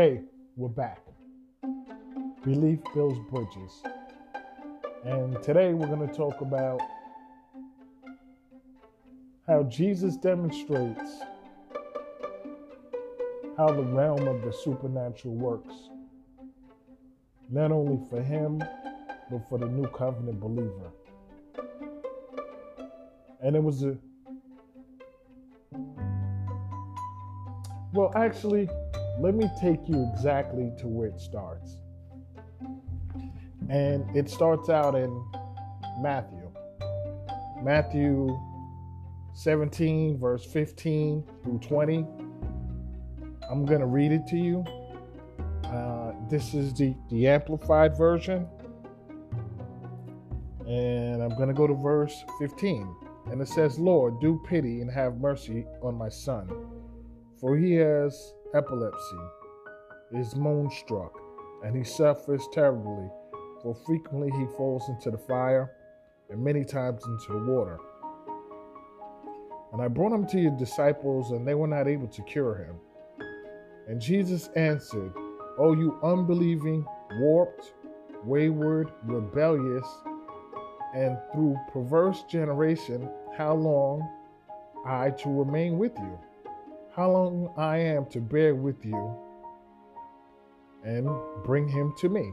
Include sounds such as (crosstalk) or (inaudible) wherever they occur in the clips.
Hey, we're back. Belief builds bridges. And today we're going to talk about how Jesus demonstrates how the realm of the supernatural works, not only for him, but for the new covenant believer. And it was a well, actually, let me take you exactly to where it starts. And it starts out in Matthew. Matthew 17, verse 15 through 20. I'm going to read it to you. Uh, this is the, the amplified version. And I'm going to go to verse 15. And it says, Lord, do pity and have mercy on my son, for he has epilepsy, is moonstruck, and he suffers terribly, for frequently he falls into the fire and many times into the water. And I brought him to your disciples, and they were not able to cure him. And Jesus answered, O you unbelieving, warped, wayward, rebellious, and through perverse generation, how long I to remain with you? How long I am to bear with you and bring him to me.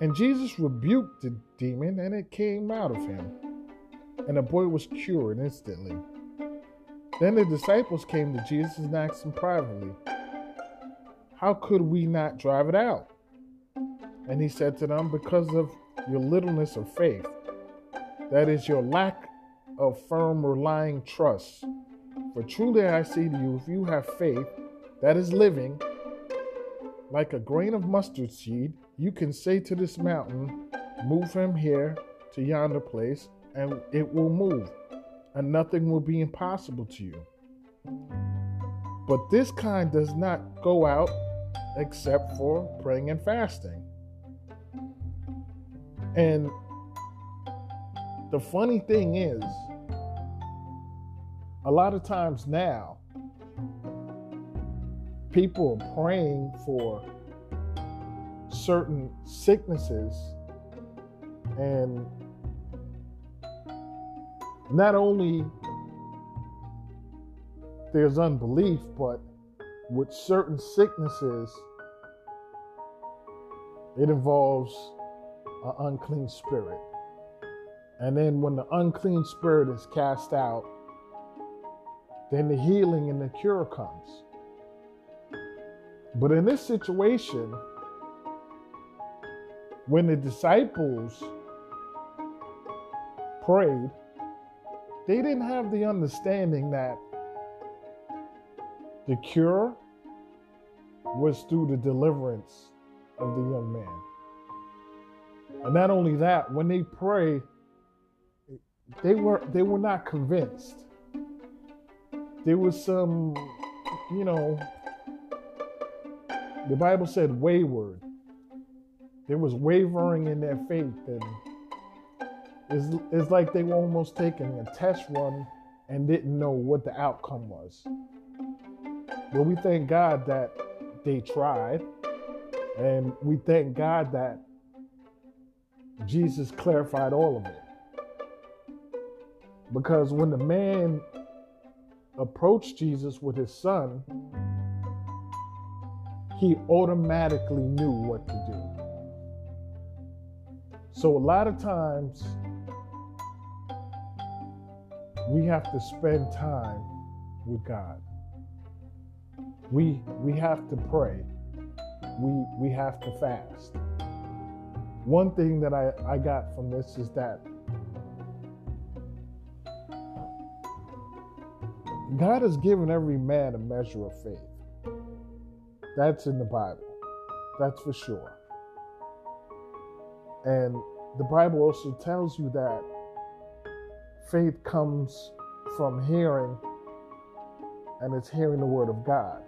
And Jesus rebuked the demon, and it came out of him. And the boy was cured instantly. Then the disciples came to Jesus and asked him privately, How could we not drive it out? And he said to them, Because of your littleness of faith, that is, your lack of firm, relying trust. For truly I say to you, if you have faith that is living, like a grain of mustard seed, you can say to this mountain, Move from here to yonder place, and it will move, and nothing will be impossible to you. But this kind does not go out except for praying and fasting. And the funny thing is, a lot of times now, people are praying for certain sicknesses and not only there's unbelief, but with certain sicknesses, it involves an unclean spirit. And then when the unclean spirit is cast out, then the healing and the cure comes. But in this situation, when the disciples prayed, they didn't have the understanding that the cure was through the deliverance of the young man. And not only that, when they pray, they were they were not convinced there was some, you know, the Bible said wayward. There was wavering in their faith, and it's, it's like they were almost taking a test run and didn't know what the outcome was. But we thank God that they tried, and we thank God that Jesus clarified all of it. Because when the man approached Jesus with his son, he automatically knew what to do. So, a lot of times, we have to spend time with God. We, we have to pray. We, we have to fast. One thing that I, I got from this is that God has given every man a measure of faith. That's in the Bible. That's for sure. And the Bible also tells you that faith comes from hearing, and it's hearing the Word of God.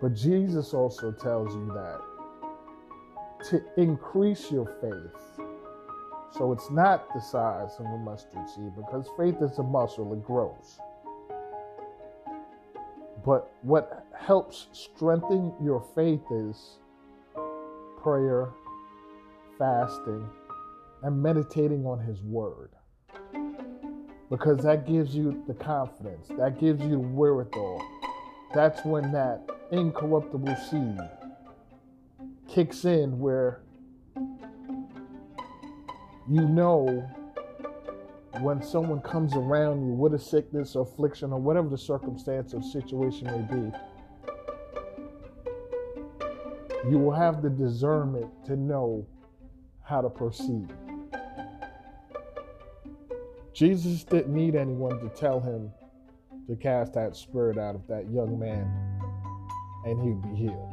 But Jesus also tells you that to increase your faith, so it's not the size of a mustard seed because faith is a muscle, it grows. But what helps strengthen your faith is prayer, fasting, and meditating on His Word. Because that gives you the confidence, that gives you the wherewithal. That's when that incorruptible seed kicks in where you know when someone comes around you with a sickness or affliction or whatever the circumstance or situation may be, you will have the discernment to know how to proceed. Jesus didn't need anyone to tell him to cast that spirit out of that young man and he'd be healed.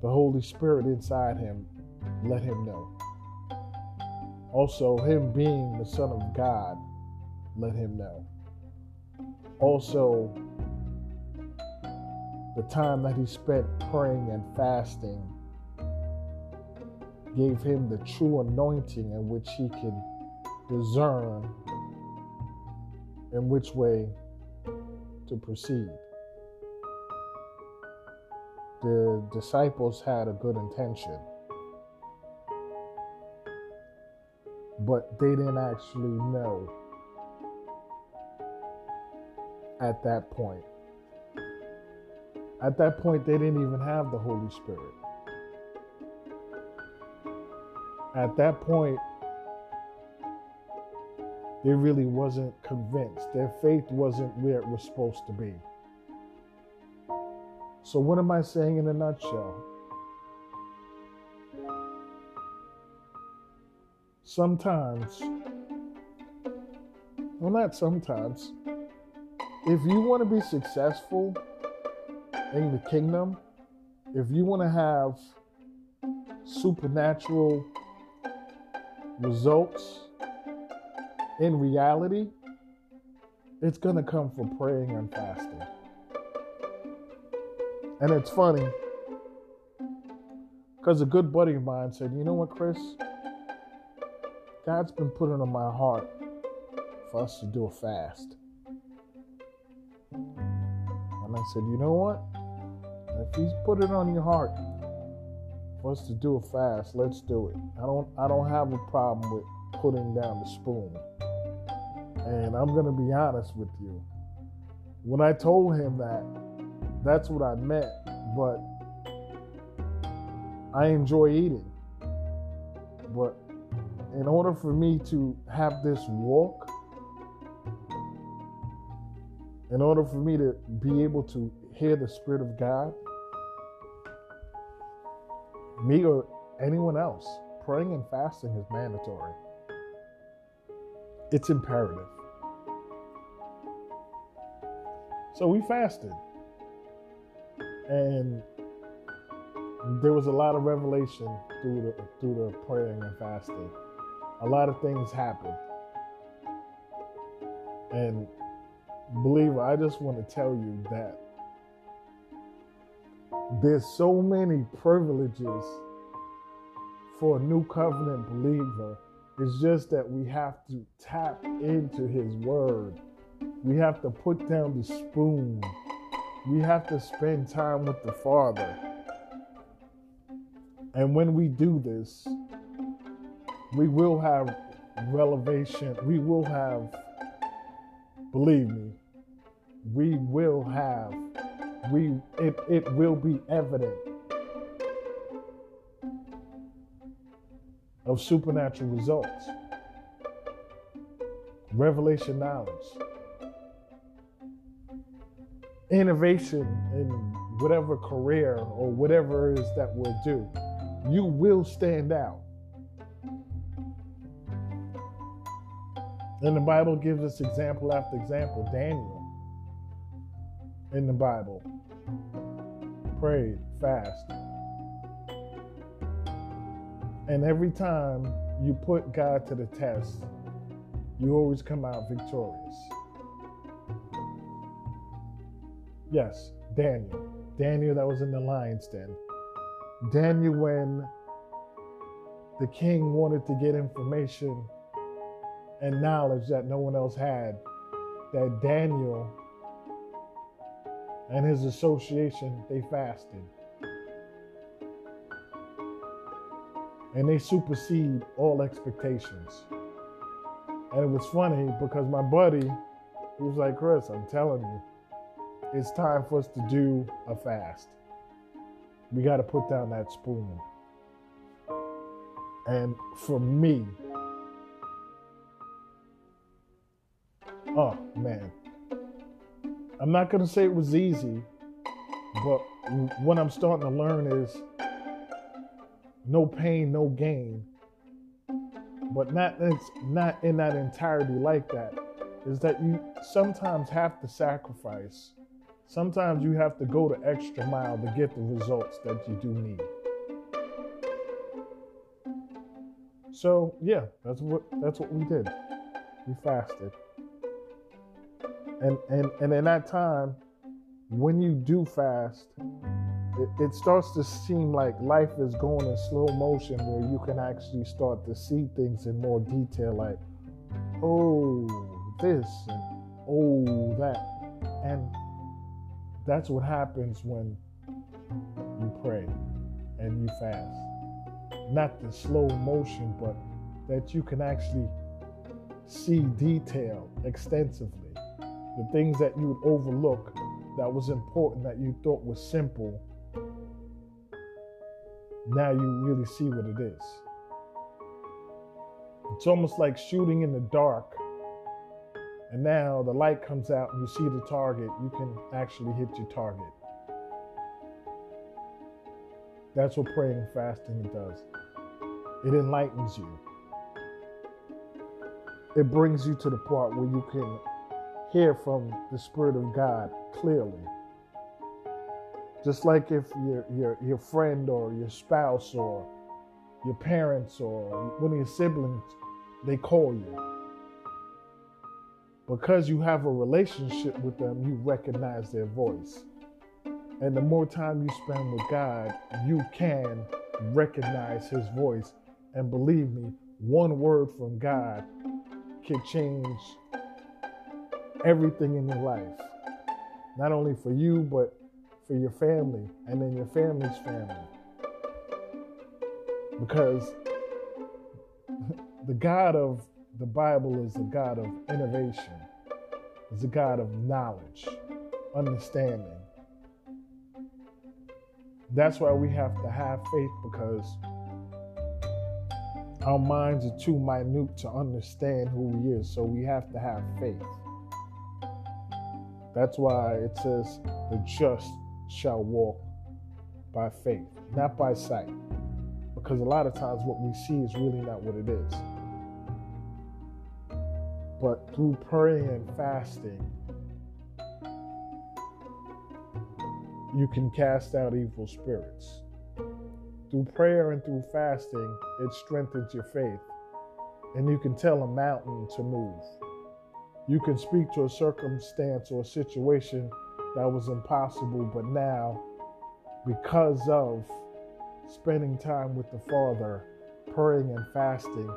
The Holy Spirit inside him let him know. Also, him being the Son of God let him know. Also, the time that he spent praying and fasting gave him the true anointing in which he can discern in which way to proceed. The disciples had a good intention, but they didn't actually know at that point. At that point, they didn't even have the Holy Spirit. At that point, they really wasn't convinced. Their faith wasn't where it was supposed to be. So, what am I saying in a nutshell? Sometimes, well, not sometimes, if you want to be successful in the kingdom, if you want to have supernatural results in reality, it's going to come from praying and fasting. And it's funny because a good buddy of mine said, You know what, Chris? God's been putting on my heart for us to do a fast. And I said, You know what? If He's put it on your heart for us to do a fast, let's do it. I don't I don't have a problem with putting down the spoon. And I'm to be honest with you. When I told him that, that's what I meant. But I enjoy eating. But in order for me to have this walk, in order for me to be able to hear the Spirit of God, me or anyone else, praying and fasting is mandatory. It's imperative. So we fasted. And there was a lot of revelation through the through the praying and fasting. A lot of things happen. And believer, I just want to tell you that there's so many privileges for a new covenant believer. It's just that we have to tap into his word we have to put down the spoon. We have to spend time with the Father. And when we do this, we will have revelation. We will have, believe me, we will have, we it, it will be evident of supernatural results. Revelation knowledge innovation in whatever career or whatever it is that we'll do, you will stand out. And the Bible gives us example after example. Daniel in the Bible prayed, fast. And every time you put God to the test, you always come out victorious. Yes, Daniel. Daniel that was in the lion's den. Daniel when the king wanted to get information and knowledge that no one else had. that Daniel and his association they fasted. And they supersede all expectations. And it was funny because my buddy, he was like, Chris, I'm telling you, it's time for us to do a fast. We got to put down that spoon. And for me, oh man, I'm not to say it was easy, but what I'm starting to learn is no pain, no gain. But not it's not in that entirety like that. Is that you sometimes have to sacrifice. Sometimes you have to go the extra mile to get the results that you do need. So yeah, that's what that's what we did. We fasted. And and and in that time, when you do fast, it, it starts to seem like life is going in slow motion where you can actually start to see things in more detail like, oh, this and oh that. And that's what happens when you pray and you fast not the slow motion, but that you can actually see detail extensively. The things that you would overlook that was important, that you thought was simple, now you really see what it is. It's almost like shooting in the dark. And now the light comes out and you see the target, you can actually hit your target. That's what praying and fasting does. It enlightens you. It brings you to the part where you can hear from the Spirit of God clearly. Just like if your, your, your friend or your spouse or your parents or one of your siblings, they call you. Because you have a relationship with them, you recognize their voice. And the more time you spend with God, you can recognize His voice. And believe me, one word from God can change everything in your life. Not only for you, but for your family and then your family's family. Because (laughs) the God of the Bible is a God of innovation, is a God of knowledge, understanding. That's why we have to have faith because our minds are too minute to understand who He is. So we have to have faith. That's why it says the just shall walk by faith, not by sight. Because a lot of times what we see is really not what it is. But through praying and fasting, you can cast out evil spirits. Through prayer and through fasting, it strengthens your faith. And you can tell a mountain to move. You can speak to a circumstance or a situation that was impossible, but now, because of spending time with the Father, praying and fasting,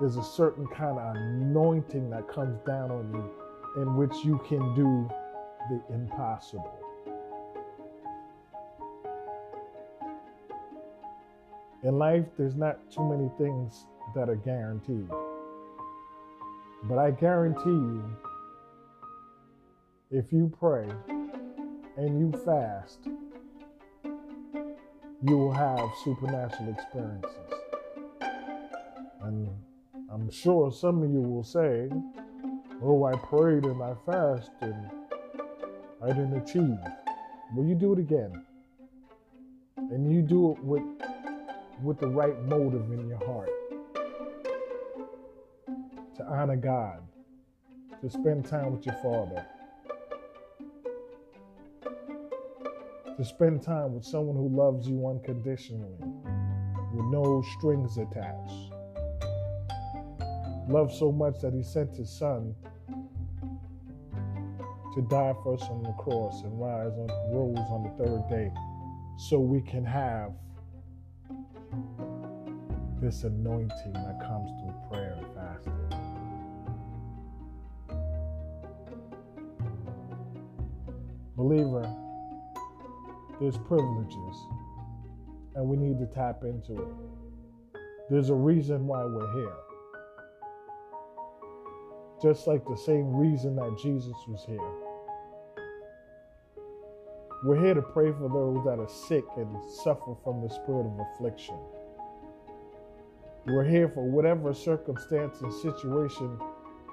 there's a certain kind of anointing that comes down on you in which you can do the impossible. In life, there's not too many things that are guaranteed. But I guarantee you, if you pray and you fast, you will have supernatural experiences. And I'm sure some of you will say, Oh, I prayed and I fasted and I didn't achieve. Well, you do it again. And you do it with with the right motive in your heart to honor God, to spend time with your Father, to spend time with someone who loves you unconditionally, with no strings attached. Love so much that He sent His Son to die for us on the cross and rise on, rose on the third day so we can have this anointing that comes through prayer and fasting. Believer, there's privileges, and we need to tap into it. There's a reason why we're here. Just like the same reason that Jesus was here. We're here to pray for those that are sick and suffer from the spirit of affliction. We're here for whatever circumstance and situation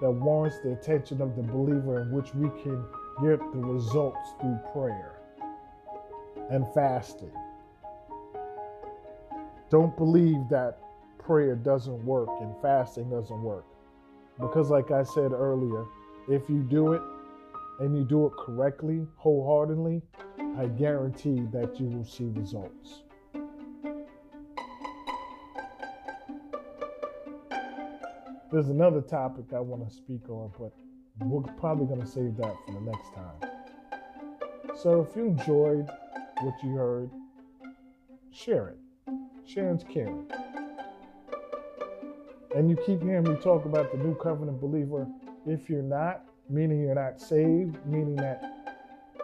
that warrants the attention of the believer in which we can get the results through prayer and fasting. Don't believe that prayer doesn't work and fasting doesn't work. Because, like I said earlier, if you do it and you do it correctly, wholeheartedly, I guarantee that you will see results. There's another topic I want to speak on, but we're probably going to save that for the next time. So if you enjoyed what you heard, share it. Sharing's caring. And you keep hearing me talk about the new covenant believer. If you're not, meaning you're not saved, meaning that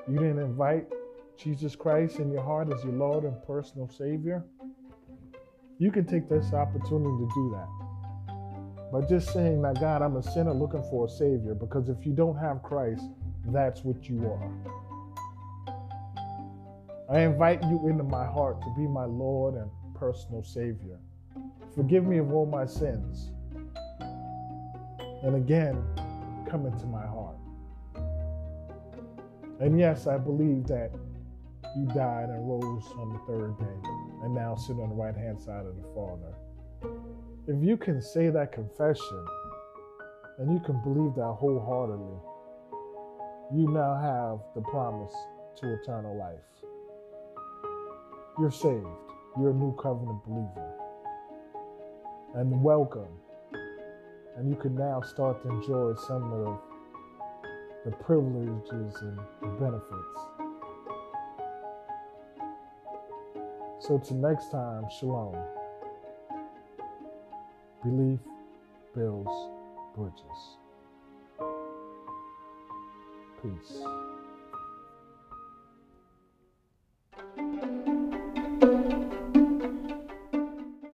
you didn't invite Jesus Christ in your heart as your Lord and personal Savior, you can take this opportunity to do that. By just saying that, God, I'm a sinner looking for a Savior, because if you don't have Christ, that's what you are. I invite you into my heart to be my Lord and personal Savior. Forgive me of all my sins. And again, come into my heart. And yes, I believe that you died and rose on the third day and now sit on the right hand side of the Father. If you can say that confession and you can believe that wholeheartedly, you now have the promise to eternal life. You're saved. You're a new covenant believer. And welcome. And you can now start to enjoy some of the privileges and the benefits. So, till next time, shalom. Belief builds bridges. Peace.